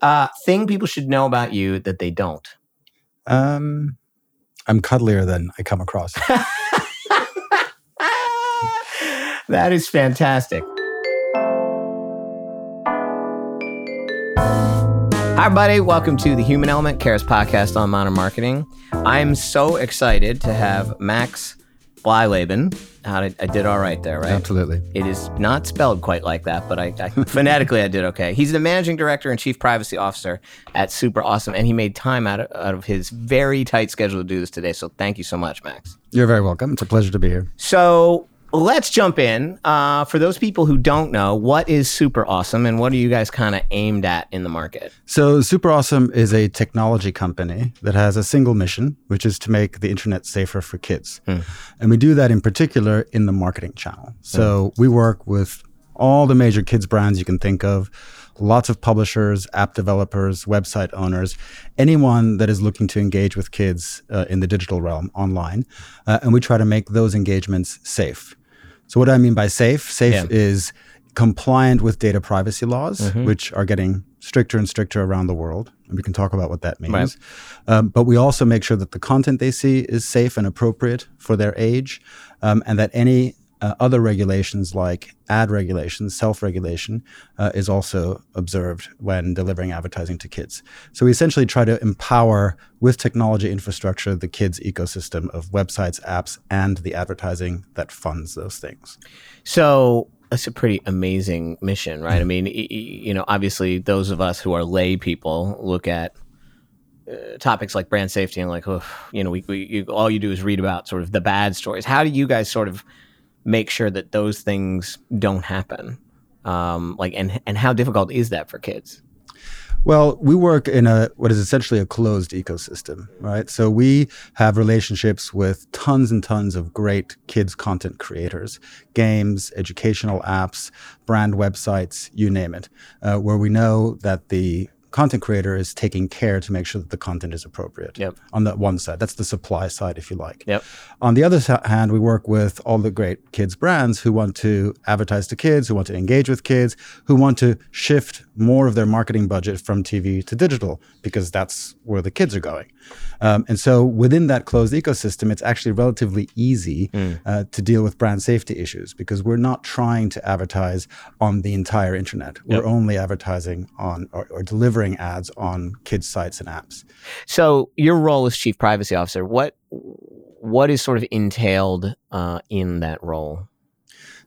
Uh, thing people should know about you that they don't. Um, I'm cuddlier than I come across. that is fantastic. Hi, everybody. Welcome to the Human Element Cares podcast on modern marketing. I'm so excited to have Max How did, I did all right there, right? Absolutely. It is not spelled quite like that, but I, I phonetically I did okay. He's the managing director and chief privacy officer at Super Awesome, and he made time out of, out of his very tight schedule to do this today. So thank you so much, Max. You're very welcome. It's a pleasure to be here. So let's jump in. Uh, for those people who don't know, what is Super Awesome and what are you guys kind of aimed at in the market? So, Super Awesome is a technology company that has a single mission, which is to make the internet safer for kids. Mm. And we do that in particular in the marketing channel. So, mm. we work with all the major kids brands you can think of. Lots of publishers, app developers, website owners, anyone that is looking to engage with kids uh, in the digital realm online. Uh, and we try to make those engagements safe. So what do I mean by safe? Safe yeah. is compliant with data privacy laws, mm-hmm. which are getting stricter and stricter around the world. And we can talk about what that means. Right. Um, but we also make sure that the content they see is safe and appropriate for their age, um, and that any uh, other regulations like ad regulations, self regulation, uh, is also observed when delivering advertising to kids. So we essentially try to empower with technology infrastructure the kids' ecosystem of websites, apps, and the advertising that funds those things. So that's a pretty amazing mission, right? Mm-hmm. I mean, you know, obviously, those of us who are lay people look at uh, topics like brand safety and like, oh, you know, we, we you, all you do is read about sort of the bad stories. How do you guys sort of make sure that those things don't happen? Um, like, and and how difficult is that for kids? Well, we work in a what is essentially a closed ecosystem, right? So we have relationships with tons and tons of great kids content creators, games, educational apps, brand websites, you name it, uh, where we know that the content creator is taking care to make sure that the content is appropriate. Yep. On that one side, that's the supply side, if you like. Yep. On the other hand, we work with all the great kids brands who want to advertise to kids, who want to engage with kids, who want to shift more of their marketing budget from TV to digital because that's where the kids are going. Um, and so within that closed ecosystem, it's actually relatively easy mm. uh, to deal with brand safety issues because we're not trying to advertise on the entire internet. We're only advertising on or, or delivering ads on kids' sites and apps. So your role as chief privacy officer, what what is sort of entailed uh, in that role?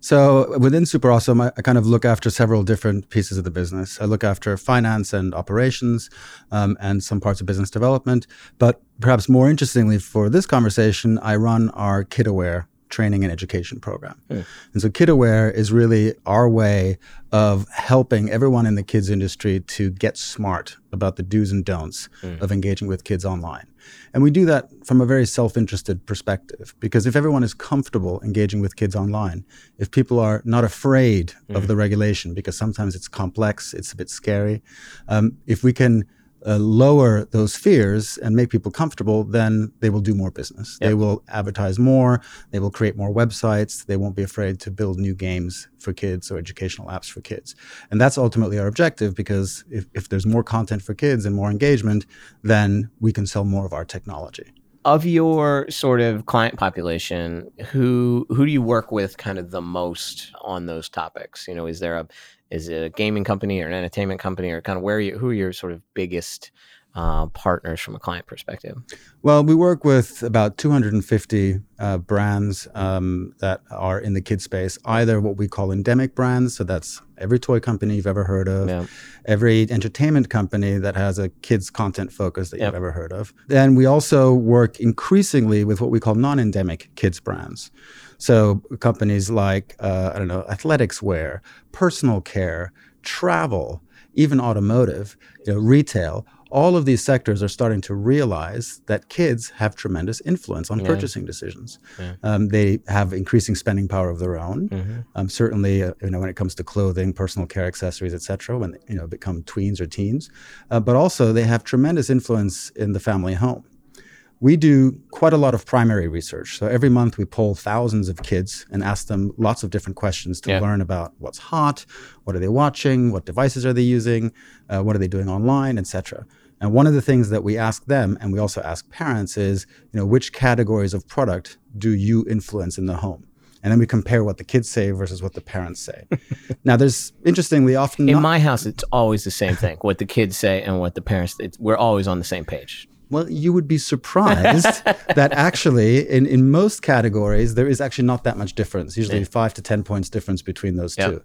So within Super Awesome, I, I, kind of look after several different pieces of the business. I look after finance and operations um, and some parts of business development. But perhaps more interestingly for this conversation, I run our KidAware training and education program. Mm. And so KidAware is really our way of helping everyone in the kids industry to get smart about the do's and don'ts mm. of engaging with kids online. And we do that from a very self interested perspective because if everyone is comfortable engaging with kids online, if people are not afraid mm. of the regulation, because sometimes it's complex, it's a bit scary, um, if we can uh, lower those fears and make people comfortable, then they will do more business. Yep. They will advertise more. They will create more websites. They won't be afraid to build new games for kids or educational apps for kids. And that's ultimately our objective because if, if there's more content for kids and more engagement, then we can sell more of our technology. Of your sort of client population, who who do you work with kind of the most on those topics? You know, is there a is it a gaming company or an entertainment company or kind of where you who are your sort of biggest uh, partners from a client perspective? Well, we work with about 250 uh, brands um, that are in the kid space, either what we call endemic brands, so that's every toy company you've ever heard of, yeah. every entertainment company that has a kids content focus that yep. you've ever heard of. Then we also work increasingly with what we call non endemic kids brands. So companies like, uh, I don't know, athletics wear, personal care, travel, even automotive, you know, retail, all of these sectors are starting to realize that kids have tremendous influence on yeah. purchasing decisions. Yeah. Um, they have increasing spending power of their own. Mm-hmm. Um, certainly, uh, you know, when it comes to clothing, personal care accessories, etc., when they, you know become tweens or teens, uh, but also they have tremendous influence in the family home we do quite a lot of primary research. So every month we poll thousands of kids and ask them lots of different questions to Yeah. learn about what's hot, what are they watching, what devices are they using, uh, what are they doing online, etc. And one of the things that we ask them, and we also ask parents, is you know which categories of product do you influence in the home? And then we compare what the kids say versus what the parents say. now, there's interestingly often In not- my house, it's always the same thing. What the kids say and what the parents. It's, we're always on the same page. Well, you would be surprised that actually, in, in most categories, there is actually not that much difference. Usually, Yeah. five to ten points difference between those Yep. two.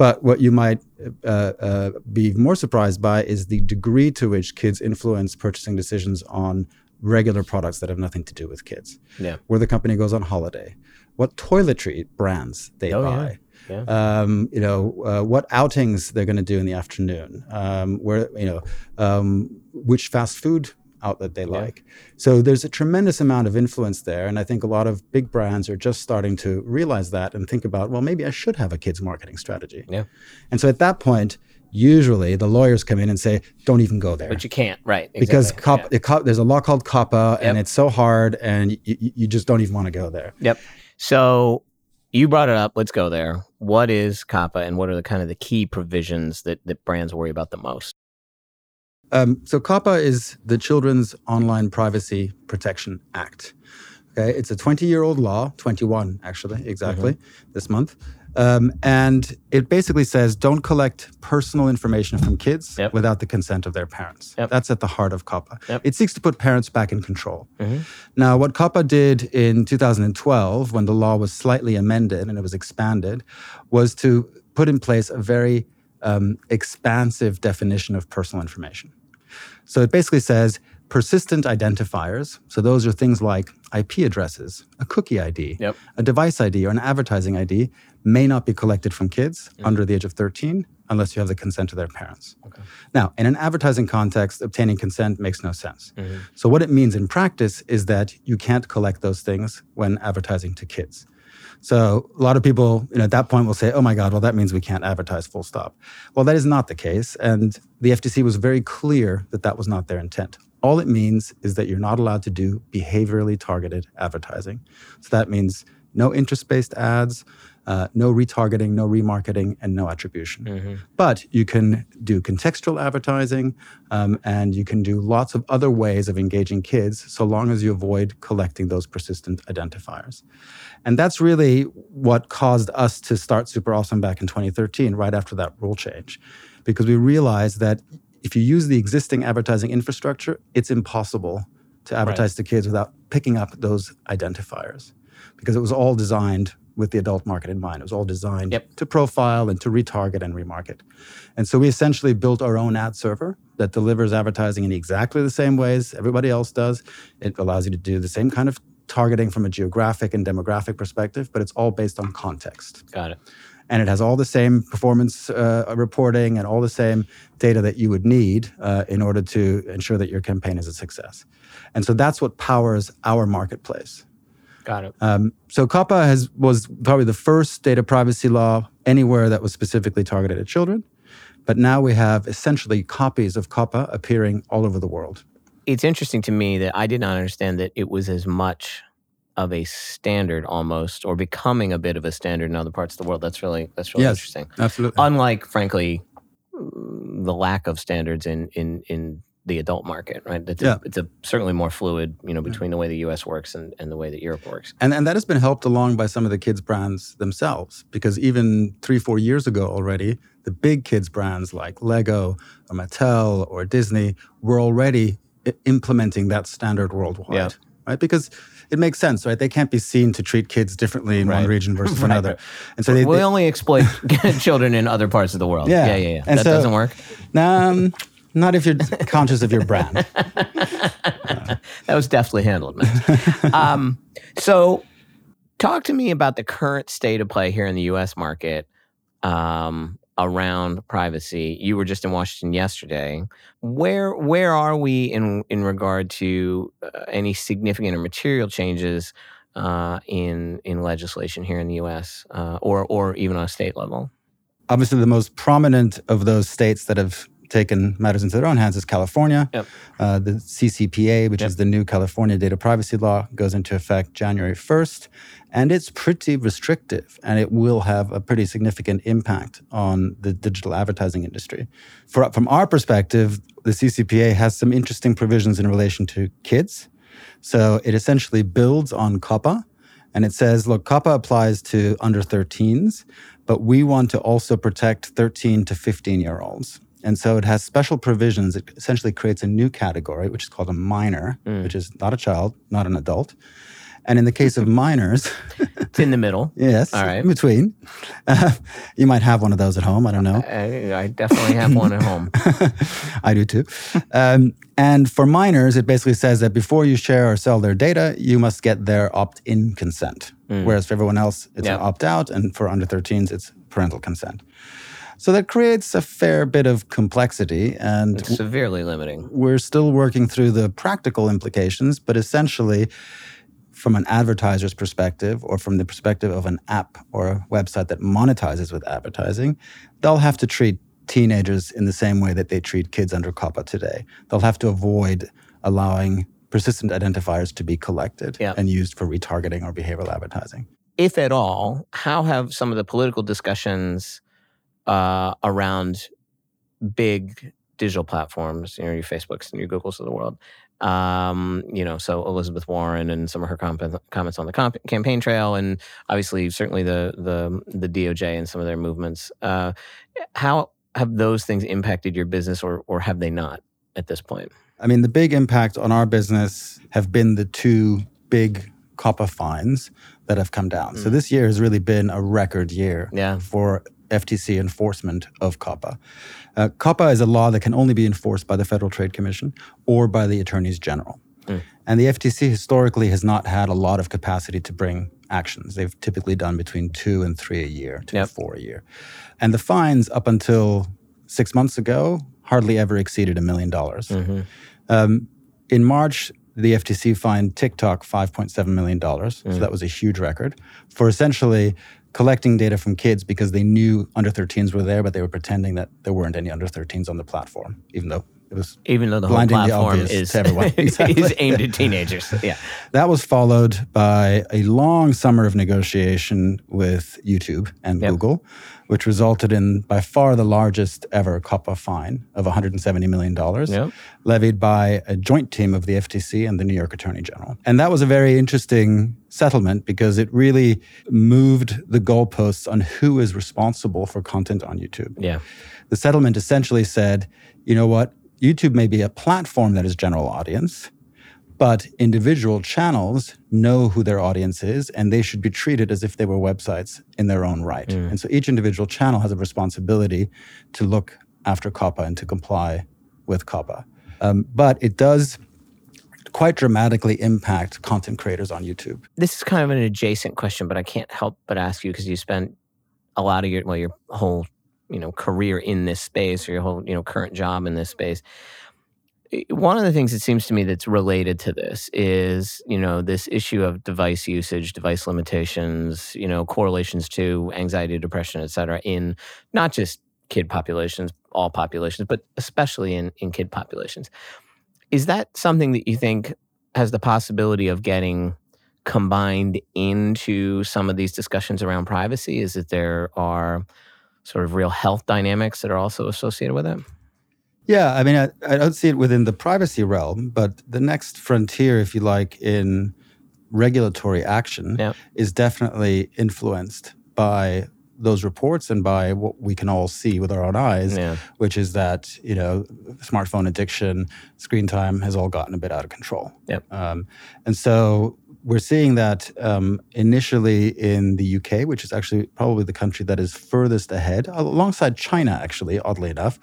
But what you might uh, uh, be more surprised by is the degree to which kids influence purchasing decisions on regular products that have nothing to do with kids. Yeah. Where the company goes on holiday, what toiletry brands they Oh, yeah. buy Yeah. um, you know, uh, what outings they're going to do in the afternoon, um, where, you know, um, which fast food outlet they like. So there's a tremendous amount of influence there. And I think a lot of big brands are just starting to realize that and think about, well, maybe I should have a kids marketing strategy. Yeah. And so at that point, usually the lawyers come in and say, don't even go there. But you can't, right? because exactly, COP, the COP, there's a law called COPPA and it's so hard and you, you just don't even want to go there. Yep. So you brought it up. Let's go there. What is COPPA, and what are the kind of the key provisions that that brands worry about the most? Um, so COPPA is the Children's Online Privacy Protection Act. Okay, it's a 20-year-old law, 21 actually, exactly, this month, um, and it basically says don't collect personal information from kids Yep. without the consent of their parents. Yep. That's at the heart of COPPA. Yep. It seeks to put parents back in control. Mhm. Now, what COPPA did in 2012, when the law was slightly amended and it was expanded, was to put in place a very um, expansive definition of personal information. So it basically says persistent identifiers. So those are things like IP addresses, a cookie ID, Yep. a device ID, or an advertising ID may not be collected from kids under the age of 13 unless you have the consent of their parents. Now, in an advertising context, obtaining consent makes no sense. Mm-hmm. So what it means in practice is that you can't collect those things when advertising to kids. So a lot of people, you know, at that point will say, "Oh my God, well that means we can't advertise." Full stop. Well, that is not the case, and the FTC was very clear that that was not their intent. All it means is that you're not allowed to do behaviorally targeted advertising. So that means no interest-based ads, uh, no retargeting, no remarketing, and no attribution. But you can do contextual advertising, um, and you can do lots of other ways of engaging kids, so long as you avoid collecting those persistent identifiers. And that's really what caused us to start Super Awesome back in 2013, right after that rule change, because we realized that if you use the existing advertising infrastructure, it's impossible to advertise to kids without picking up those identifiers, because it was all designed with the adult market in mind. It was all designed Yep. to profile and to retarget and remarket. And so we essentially built our own ad server that delivers advertising in exactly the same ways everybody else does. It allows you to do the same kind of targeting from a geographic and demographic perspective, but it's all based on context. Got it. And it has all the same performance uh, reporting and all the same data that you would need uh, in order to ensure that your campaign is a success. And so that's what powers our marketplace. Got it. Um, so COPPA has was probably the first data privacy law anywhere that was specifically targeted at children. But now we have essentially copies of COPPA appearing all over the world. it's interesting to me that I did not understand that it was as much of a standard almost or becoming a bit of a standard in other parts of the world. That's really that's really Yes. interesting. Absolutely. Unlike frankly the lack of standards in in in the adult market, right? It's, Yeah. a, it's a certainly more fluid, you know, between the way the US works and, and the way that Europe works. And, and that has been helped along by some of the kids' brands themselves, because even three, four years ago already, the big kids' brands like Lego or Mattel or Disney were already i- implementing that standard worldwide, Yeah. right? Because it makes sense, right? They can't be seen to treat kids differently in one region versus Right, another. And so they, we they only exploit children in other parts of the world. Yeah. yeah, yeah. yeah. That so- doesn't work. um, not if you're conscious of your brand. That was deftly handled, man. um, so, talk to me about the current state of play here in the U.S. market um, around privacy. You were just in Washington yesterday. Where where are we in in regard to uh, any significant or material changes uh, in in legislation here in the U.S. Uh, or or even on a state level? Obviously, the most prominent of those states that have taken matters into their own hands is California. Yep. Uh, the CCPA, which Yep. is the new California data privacy law, goes into effect January 1st. And it's pretty restrictive and it will have a pretty significant impact on the digital advertising industry. For, from our perspective, the CCPA has some interesting provisions in relation to kids. So it essentially builds on COPPA and it says, look, COPPA applies to under 13s, but we want to also protect 13 to 15 year olds. And so it has special provisions. It essentially creates a new category, which is called a minor, which is not a child, not an adult. And in the case of minors, It's in the middle. yes, All right. in between, uh, you might have one of those at home. I don't know. I, I definitely have one at home. I do too. Um, and for minors, it basically says that before you share or sell their data, you must get their opt in consent. Whereas for everyone else, it's Yeah. an opt out. And for under 13s, it's parental consent. So that creates a fair bit of complexity. And it's Severely limiting. we're still working through the practical implications, but essentially, from an advertiser's perspective or from the perspective of an app or a website that monetizes with advertising, they'll have to treat teenagers in the same way that they treat kids under COPPA today. They'll have to avoid allowing persistent identifiers to be collected and used for retargeting or behavioral advertising. If at all, how have some of the political discussions uh, around big digital platforms, you know, your Facebooks and your Googles of the world, um, you know, so Elizabeth Warren and some of her comp- comments on the comp- campaign trail, and obviously, certainly the the the DOJ and some of their movements. Uh, how have those things impacted your business, or or have they not at this point? I mean, the big impact on our business have been the two big COPPA fines that have come down. So this year has really been a record year Yeah. for FTC enforcement of COPPA. Uh, COPPA is a law that can only be enforced by the Federal Trade Commission or by the attorneys general. And the FTC historically has not had a lot of capacity to bring actions. They've typically done between two and three a year, two Yep. to four a year. And the fines up until six months ago hardly ever exceeded a million dollars. Um, in March, the FTC fined TikTok $5.7 million. So that was a huge record for essentially collecting data from kids because they knew under 13s were there, but they were pretending that there weren't any under 13s on the platform, even though it was. Even though the whole platform obvious is to everyone. Exactly. is aimed at teenagers, yeah. That was followed by a long summer of negotiation with YouTube and Yep. Google, which resulted in by far the largest ever COPPA fine of $170 million, Yep. levied by a joint team of the FTC and the New York Attorney General. And that was a very interesting settlement because it really moved the goalposts on who is responsible for content on YouTube. Yeah. The settlement essentially said, you know what? YouTube may be a platform that is general audience, but individual channels know who their audience is and they should be treated as if they were websites in their own right. And so each individual channel has a responsibility to look after COPPA and to comply with COPPA. Um, but it does quite dramatically impact content creators on YouTube. This is kind of an adjacent question, but I can't help but ask you because you spent a lot of your well, your whole you know career in this space or your whole you know current job in this space. One of the things it seems to me that's related to this is you know this issue of device usage, device limitations, you know correlations to anxiety, depression, et cetera, in not just kid populations, all populations, but especially in in kid populations. Is that something that you think has the possibility of getting combined into some of these discussions around privacy? Is that there are sort of real health dynamics that are also associated with it? Yeah, I mean, I, I don't see it within the privacy realm, but the next frontier, if you like, in regulatory action Yep. is definitely influenced by those reports and by what we can all see with our own eyes, Yeah. which is that you know smartphone addiction, screen time has all gotten a bit out of control. Yep. Um, and so we're seeing that um, initially in the UK, which is actually probably the country that is furthest ahead, alongside China, actually, oddly enough.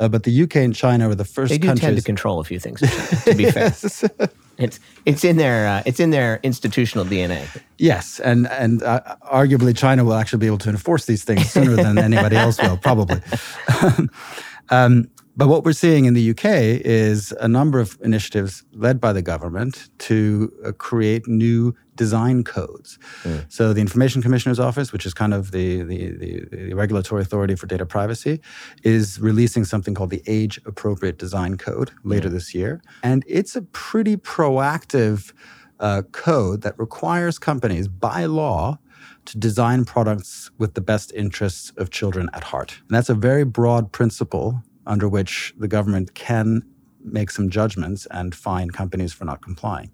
Uh, but the UK and China were the first They do countries. tend to control a few things. To be fair, it's it's in their uh, it's in their institutional DNA. Yes, and and uh, arguably China will actually be able to enforce these things sooner than anybody else will, probably. um, but what we're seeing in the UK is a number of initiatives led by the government to uh, create new design codes. So the Information Commissioner's Office, which is kind of the, the, the, the regulatory authority for data privacy, is releasing something called the Age Appropriate Design Code later this year. And it's a pretty proactive uh, code that requires companies by law to design products with the best interests of children at heart. And that's a very broad principle under which the government can make some judgments and fine companies for not complying.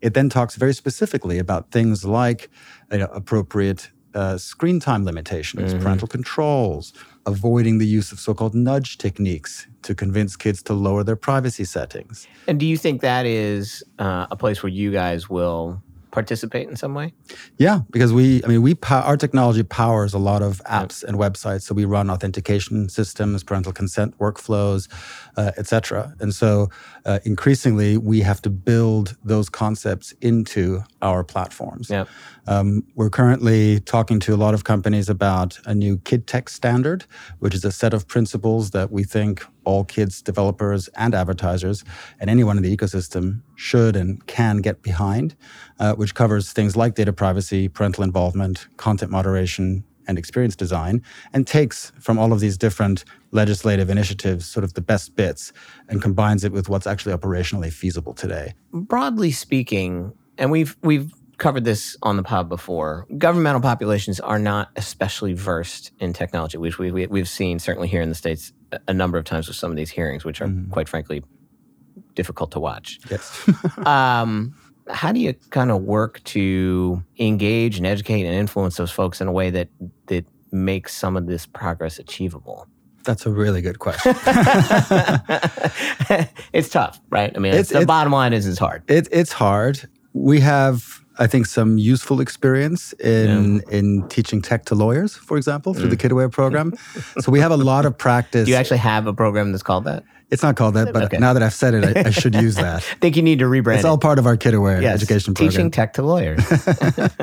It then talks very specifically about things like you know, appropriate uh, screen time limitations, parental controls, avoiding the use of so called nudge techniques to convince kids to lower their privacy settings. And do you think that is uh, a place where you guys will participate in some way? Yeah, because we, I mean, we pow- our technology powers a lot of apps and websites. So we run authentication systems, parental consent workflows, uh, et cetera. And so uh, increasingly, we have to build those concepts into our platforms. Yeah. Um, we're currently talking to a lot of companies about a new kid tech standard, which is a set of principles that we think all kids developers and advertisers and anyone in the ecosystem should and can get behind, uh, which covers things like data privacy, parental involvement, content moderation, and experience design, and takes from all of these different legislative initiatives sort of the best bits and combines it with what's actually operationally feasible today. Broadly speaking, and we've we've covered this on the pod before. Governmental populations are not especially versed in technology, which we, we we've seen certainly here in the states a- number of times with some of these hearings, which are quite frankly difficult to watch. Yes. um, how do you kind of work to engage and educate and influence those folks in a way that that makes some of this progress achievable? That's a really good question. it's tough, right? I mean, It's- the it's- bottom line is it's hard. It, it's hard. We have, I think, some useful experience in in teaching tech to lawyers, for example, through the KidAware program. so we have a lot of practice. Mm. Do you actually have a program that's called that? it's not called that, but Okay. now that I've said it, I, I should use that. I think you need to rebrand It's it. all part of our KidAware Yes, education program. Teaching tech to lawyers.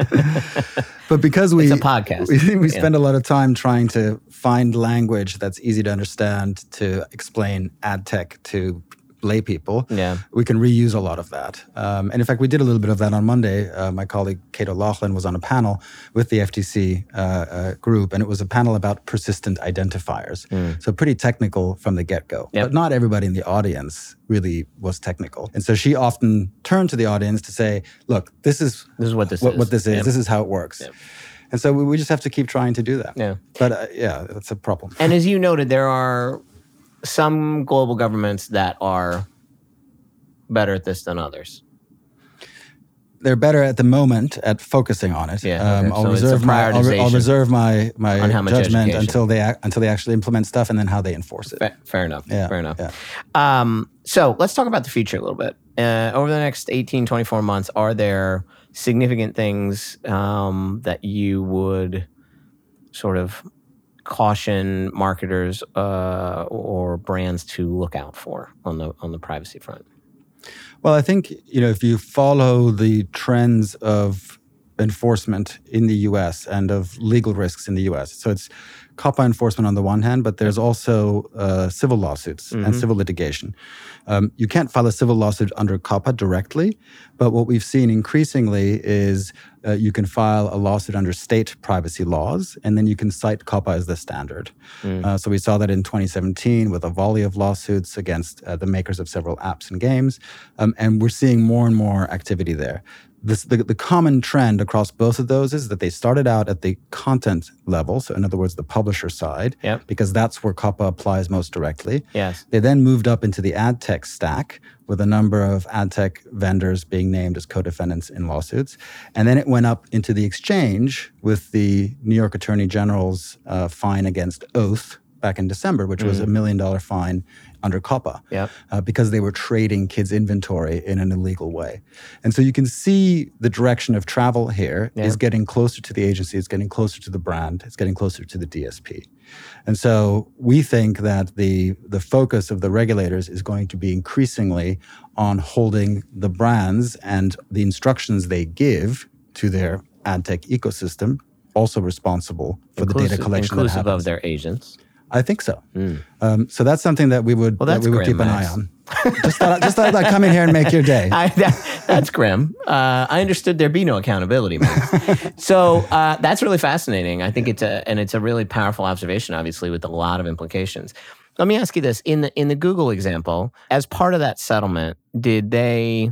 But because we It's a podcast. we, we Yeah. spend a lot of time trying to find language that's easy to understand to explain ad tech to lay people. Yeah. we can reuse a lot of that. Um, and in fact, we did a little bit of that on Monday. Uh, my colleague Kate O'Loughlin was on a panel with the FTC uh, uh, group, and it was a panel about persistent identifiers. So pretty technical from the get-go. Hmm. Yep. But not everybody in the audience really was technical, and so she often turned to the audience to say, "Look, this is This is what this what, is. what this is. Yeah. This is how it works." And so we, we just have to keep trying to do that. Yeah. But uh, yeah, that's a problem. And as you noted, there are some global governments that are better at this than others. They're better at the moment at focusing on it. Yeah, Um, okay. I'll So reserve my I'll, re- I'll reserve my my on how much judgment until they ac- until they actually implement stuff and then how they enforce it. Fa- fair enough. Yeah, fair enough. yeah. Um, so let's talk about the future a little bit. Uh, over the next 18, 24 months, are there significant things um, that you would sort of caution marketers uh, or brands to look out for on the on the privacy front? Well, I think you know if you follow the trends of enforcement in the U.S. and of legal risks in the U.S. So it's COPPA enforcement on the one hand, but there's also uh, civil lawsuits and civil litigation. Um, you can't file a civil lawsuit under COPPA directly, but what we've seen increasingly is uh, you can file a lawsuit under state privacy laws, and then you can cite COPPA as the standard. Uh, so we saw that in 2017 with a volley of lawsuits against uh, the makers of several apps and games, um, and we're seeing more and more activity there. This, the, the common trend across both of those is that they started out at the content level, so in other words, the publisher side, Yep. because that's where COPPA applies most directly. Yes. They then moved up into the ad tech stack with a number of ad tech vendors being named as co defendants in lawsuits. And then it went up into the exchange with the New York Attorney General's uh, fine against Oath back in December, which was a million dollar fine under COPPA Yep. uh, because they were trading kids' inventory in an illegal way. And so you can see the direction of travel here is Yeah. getting closer to the agency, it's getting closer to the brand, it's getting closer to the DSP. And so we think that the the focus of the regulators is going to be increasingly on holding the brands and the instructions they give to their ad tech ecosystem also responsible for the data Inclusive- collection that inclusive happens. of their agents. I think so. Um, so that's something that we would Well, that we would keep an eye on. just thought just thought I'd come in here and make your day. I, that, that's grim. Uh, I understood there'd be no accountability. so uh, that's really fascinating. I think it's a and it's a really powerful observation, obviously, with a lot of implications. Let me ask you this: in the in the Google example, as part of that settlement, did they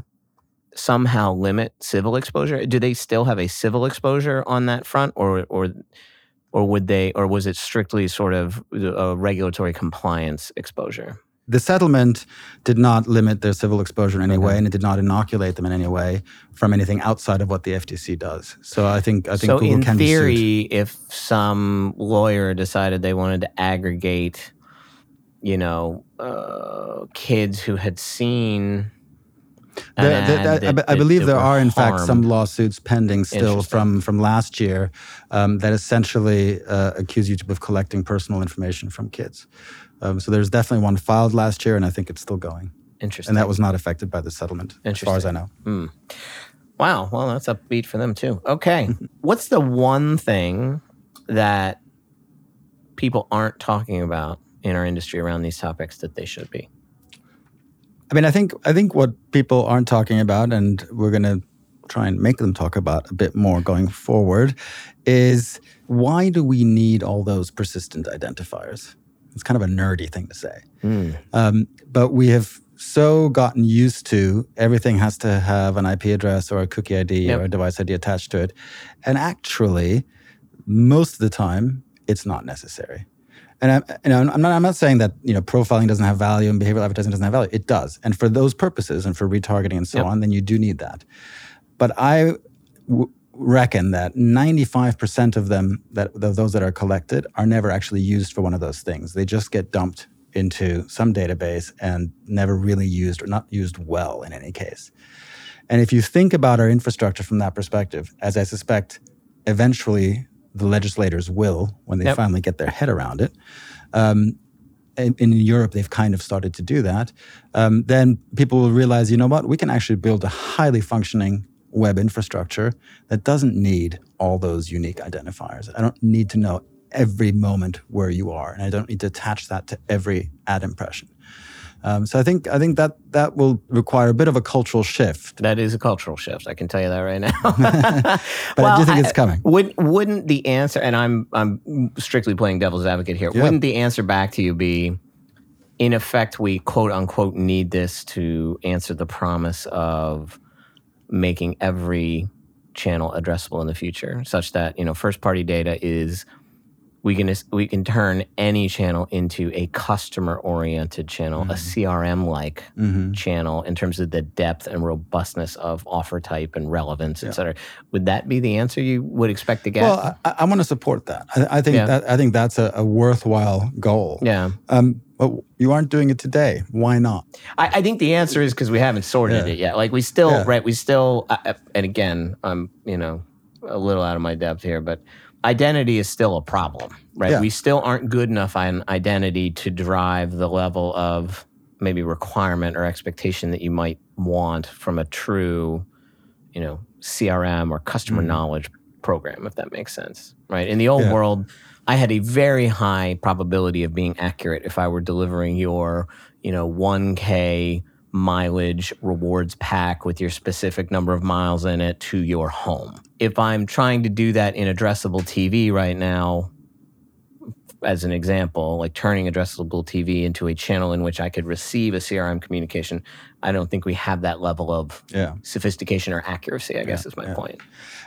somehow limit civil exposure? Do they still have a civil exposure on that front, or or or would they, or was it strictly sort of a regulatory compliance exposure? The settlement did not limit their civil exposure in any okay. way, and it did not inoculate them in any way from anything outside of what the FTC does. So I think I think so Google in can theory, if some lawyer decided they wanted to aggregate, you know, uh, kids who had seen the, the, the, I, I, believe there are, in harmed. fact, some lawsuits pending still from from last year um, that essentially uh, accuse YouTube of collecting personal information from kids. Um, so there's definitely one filed last year, and I think it's still going. Interesting. And that was not affected by the settlement, as far as I know. Mm. Wow. Well, that's upbeat for them too. Okay. What's the one thing that people aren't talking about in our industry around these topics that they should be? I mean, I think I think what people aren't talking about, and we're going to try and make them talk about a bit more going forward, is why do we need all those persistent identifiers? It's kind of a nerdy thing to say, mm. um, but we have so gotten used to everything has to have an IP address or a cookie ID yep. or a device ID attached to it, and actually, most of the time, it's not necessary. And I'm, you know, I'm not, I'm not saying that you know profiling doesn't have value and behavioral advertising doesn't have value. It does, and for those purposes and for retargeting and so yep. on, then you do need that. But I w- reckon that 95% of them that of those that are collected are never actually used for one of those things. They just get dumped into some database and never really used or not used well in any case. And if you think about our infrastructure from that perspective, as I suspect eventually the legislators will when they yep. finally get their head around it. Um, in, in, Europe, they've kind of started to do that. Um, then people will realize, you know what, we can actually build a highly functioning web infrastructure that doesn't need all those unique identifiers. I don't need to know every moment where you are, and I don't need to attach that to every ad impression. Um, so I think I think that that will require a bit of a cultural shift. That is a cultural shift. I can tell you that right now. but well, I do think it's coming. Would, wouldn't the answer? And I'm I'm strictly playing devil's advocate here. Yep. Wouldn't the answer back to you be, in effect, we quote unquote need this to answer the promise of making every channel addressable in the future, such that you know first party data is we can we can turn any channel into a customer oriented channel, mm-hmm. a CRM like mm-hmm. channel in terms of the depth and robustness of offer type and relevance, yeah. et cetera. Would that be the answer you would expect to get? Well, I, I want to support that. I, I think yeah. that I think that's a, a worthwhile goal. Yeah. Um, but you aren't doing it today. Why not? I, I think the answer is because we haven't sorted yeah. it yet. Like we still, right? We still, uh, and again, I'm you know a little out of my depth here, but identity is still a problem, right? Yeah. We still aren't good enough on identity to drive the level of maybe requirement or expectation that you might want from a true, you know, CRM or customer mm knowledge program, if that makes sense, right? In the old yeah. world, I had a very high probability of being accurate if I were delivering your, you know, 1K mileage rewards pack with your specific number of miles in it to your home. If I'm trying to do that in addressable TV right now, as an example, like turning addressable TV into a channel in which I could receive a CRM communication, I don't think we have that level of yeah. sophistication or accuracy, I guess is my yeah. point.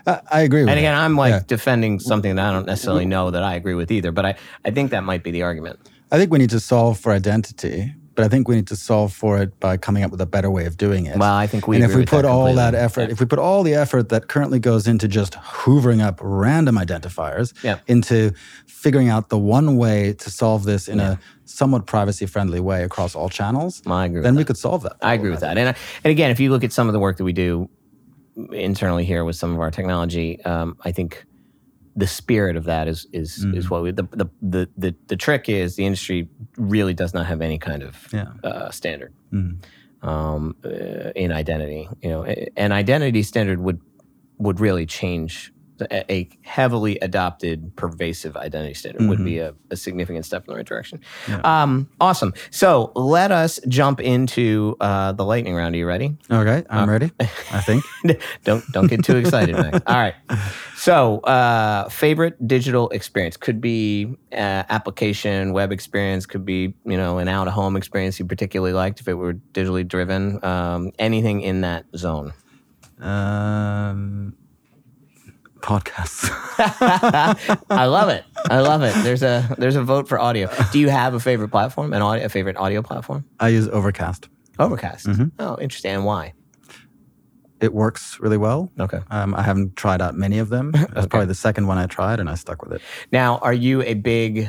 Uh, I agree And again, that. I'm like defending something that I don't necessarily know that I agree with either, but I, I think that might be the argument. I think we need to solve for identity but I think we need to solve for it by coming up with a better way of doing it. Well, I think we and if we put that all that effort, yeah. if we put all the effort that currently goes into just hoovering up random identifiers yeah. into figuring out the one way to solve this in yeah. a somewhat privacy friendly way across all channels, I agree then we that. could solve that. I agree with that. And, and again, if you look at some of the work that we do internally here with some of our technology, um, I think the spirit of that is is mm. is what we the, the the the the trick is the industry really does not have any kind of yeah. uh, standard mm. um, uh, in identity. You know, an identity standard would would really change a, heavily adopted, pervasive identity standard would be a, a significant step in the right direction. Um, awesome. So let us jump into uh, the lightning round. Are you ready? Okay, I'm ready. I think. don't don't get too excited, Max. All right. So, uh, favorite digital experience could be uh, application, web experience, could be you know an out of home experience you particularly liked if it were digitally driven. Um, anything in that zone. Um, podcasts. I love it. I love it. There's a there's a vote for audio. Do you have a favorite platform? An audio, a favorite audio platform? I use Overcast. Overcast. Oh, interesting. And why? It works really well. Okay. Um, I haven't tried out many of them. That's probably the second one I tried, and I stuck with it. Now, are you a big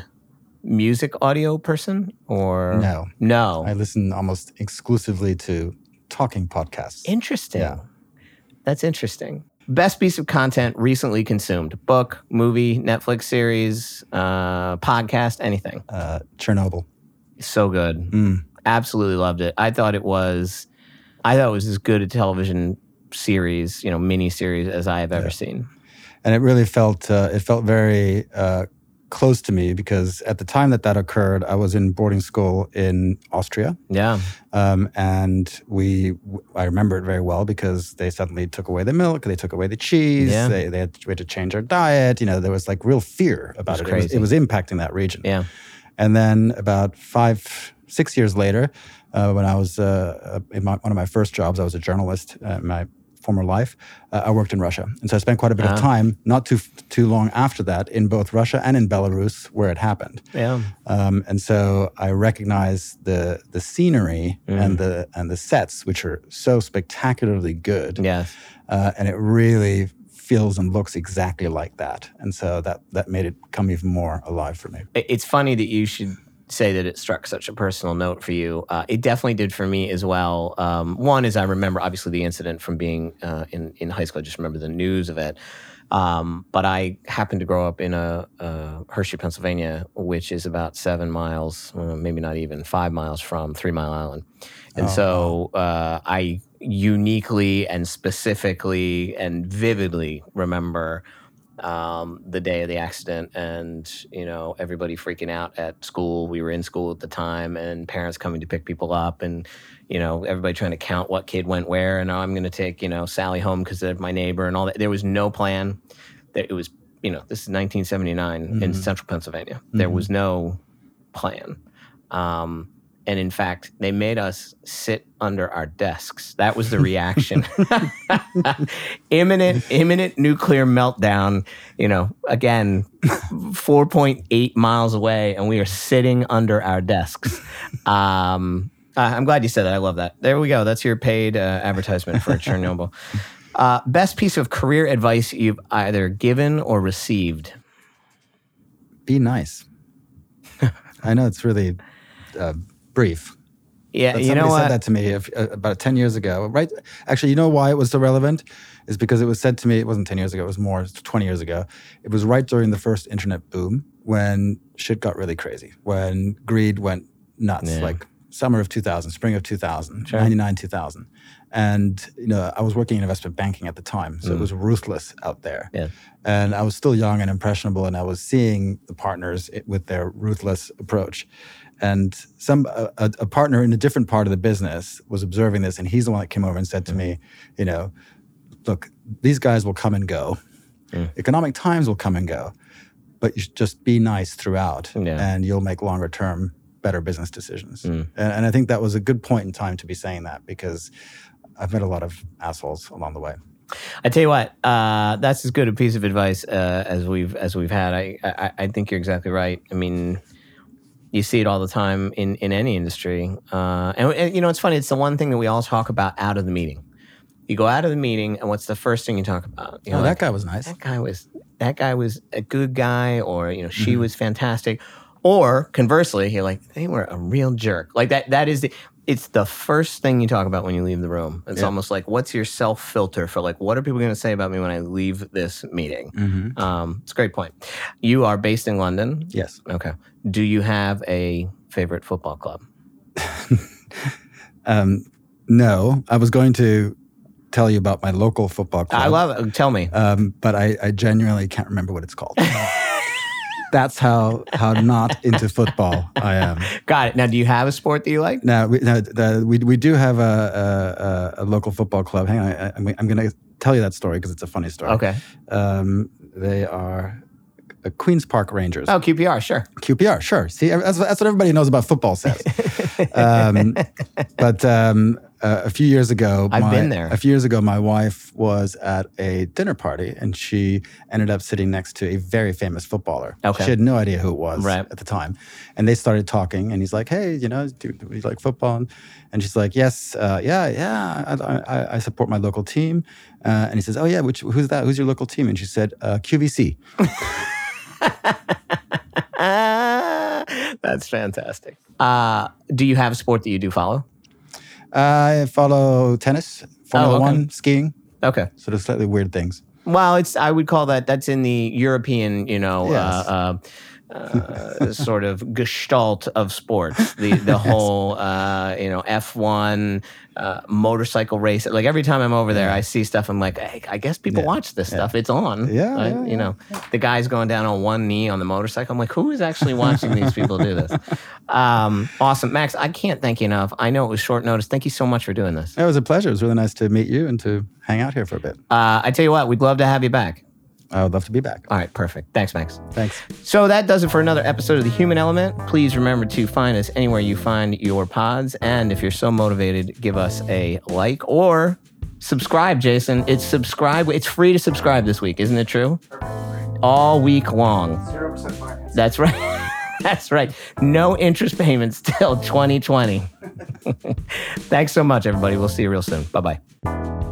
music audio person or No. No. I listen almost exclusively to talking podcasts. Interesting. Yeah. That's interesting. Best piece of content recently consumed: book, movie, Netflix series, uh, podcast, anything. Uh, Chernobyl. So good. Mm. Absolutely loved it. I thought it was, I thought it was as good a television series, you know, mini series as I have ever seen. and it really felt uh, it felt very uh, close to me because at the time that that occurred, I was in boarding school in Austria, Yeah. um, and we I remember it very well because they suddenly took away the milk, they took away the cheese, Yeah. they, they had, we had to change our diet. You know, there was like real fear about it. It was, it was impacting that region. Yeah. And then about five, six years later, uh, when I was uh, in my, one of my first jobs, I was a journalist uh, my former life. Uh, I worked in Russia, and so I spent quite a bit Ah. of time, not too too long after that, in both Russia and in Belarus, where it happened. Yeah. Um, and so I recognize the the scenery Mm. and the and the sets, which are so spectacularly good, Yes. uh, and it really feels and looks exactly like that. And so that that made it come even more alive for me. It's funny that you should say that it struck such a personal note for you. Uh, it definitely did for me as well. Um, one is I remember obviously the incident from being uh, in in high school. I just remember the news of it. Um, but I happened to grow up in a, uh Hershey, Pennsylvania, which is about seven miles, uh, maybe not even five miles from Three Mile Island, and so uh, I uniquely and specifically and vividly remember um, the day of the accident and you know everybody freaking out at school. We were in school at the time and parents coming to pick people up and you know everybody trying to count what kid went where. And oh, i'm going to take you know sally home because they're my neighbor and all that. There was no plan. That it was you know this is 1979 in central pennsylvania. There was no plan. Um, and in fact, they made us sit under our desks. That was the reaction. imminent, imminent nuclear meltdown. You know, again, four point eight miles away, and we are sitting under our desks. Um, I'm glad you said that. I love that. There we go. That's your paid uh, advertisement for Chernobyl. Uh, best piece of career advice you've either given or received. Be nice. I know it's really uh, brief. Yeah, But you know somebody what? said that to me if, uh, about 10 years ago, right? Actually, you know why it was so relevant? Is because it was said to me, it wasn't 10 years ago, it was more 20 years ago. It was right during the first internet boom when shit got really crazy, when greed went nuts, Yeah. like summer of 2000, spring of 2000, 99, 2000. And, you know, I was working in investment banking at the time, so it was ruthless out there. Mm. Yeah. And I was still young and impressionable, and I was seeing the partners with their ruthless approach. And some a, a partner in a different part of the business was observing this, and he's the one that came over and said to me, you know, look, these guys will come and go. Economic times will come and go, but you should just be nice throughout, Yeah. and you'll make longer term better business decisions. And, and I think that was a good point in time to be saying that because I've met a lot of assholes along the way. I tell you what, uh, that's as good a piece of advice uh, as we've as we've had. I, I I think you're exactly right. I mean, you see it all the time in in any industry, uh, and, and you know it's funny. It's the one thing that we all talk about out of the meeting. You go out of the meeting, and what's the first thing you talk about? You're Oh, like, that guy was nice. that guy was that guy was a good guy, or you know she Mm-hmm. was fantastic, or conversely, you're like they were a real jerk. Like that. That is the. It's the first thing you talk about when you leave the room. It's almost like what's your self filter for like what are people going to say about me when I leave this meeting? Mm-hmm. Um, it's a great point. You are based in London. Yes. Okay. Do you have a favorite football club? Um, no, I was going to tell you about my local football club. I love it. Tell me. um, but I, I genuinely can't remember what it's called. That's how how not into football I am. Got it. Now, do you have a sport that you like? Now we now, the, we we do have a a, a local football club. Hang on, I, I'm, I'm going to tell you that story because it's a funny story. Okay. Um, they are Queens Park Rangers. Oh, QPR, sure. QPR, sure. See, that's, that's what everybody knows about football says. um, but um, uh, a few years ago, I've my- been there. A few years ago, my wife was at a dinner party, and she ended up sitting next to a very famous footballer. Okay. She had no idea who it was Right. at the time, and they started talking. And he's like, "Hey, you know, do, do you like football?" And she's like, "Yes, uh, yeah, yeah. I, I, I support my local team." Uh, and he says, "Oh yeah, which who's that? Who's your local team?" And she said, uh, "QVC." That's fantastic. Uh, do you have a sport that you do follow? I follow tennis, Formula Oh, okay. One, skiing. Okay. sort of slightly weird things. Well, it's I would call that that's in the European, you know, Yes. uh, uh, uh, sort of gestalt of sports. The the whole, uh, you know, F one uh, motorcycle race. Like every time I'm over there, I see stuff. I'm like, hey, I guess people watch this stuff. It's on. Yeah, I- yeah, you know, the guy's going down on one knee on the motorcycle. I'm like, who is actually watching these people do this? Um, awesome, Max. I can't thank you enough. I know it was short notice. Thank you so much for doing this. It was a pleasure. It was really nice to meet you and to hang out here for a bit. Uh, I tell you what, we'd love to have you back. I would love to be back. All right, perfect. Thanks, Max. Thanks. So that does it for another episode of The Human Element. Please remember to find us anywhere you find your pods. And if you're so motivated, give us a like or subscribe, Jason. It's subscribe. It's free to subscribe this week, isn't it true? All week long. 0% finance. That's right. That's right. No interest payments till 2020. Thanks so much, everybody. We'll see you real soon. Bye bye.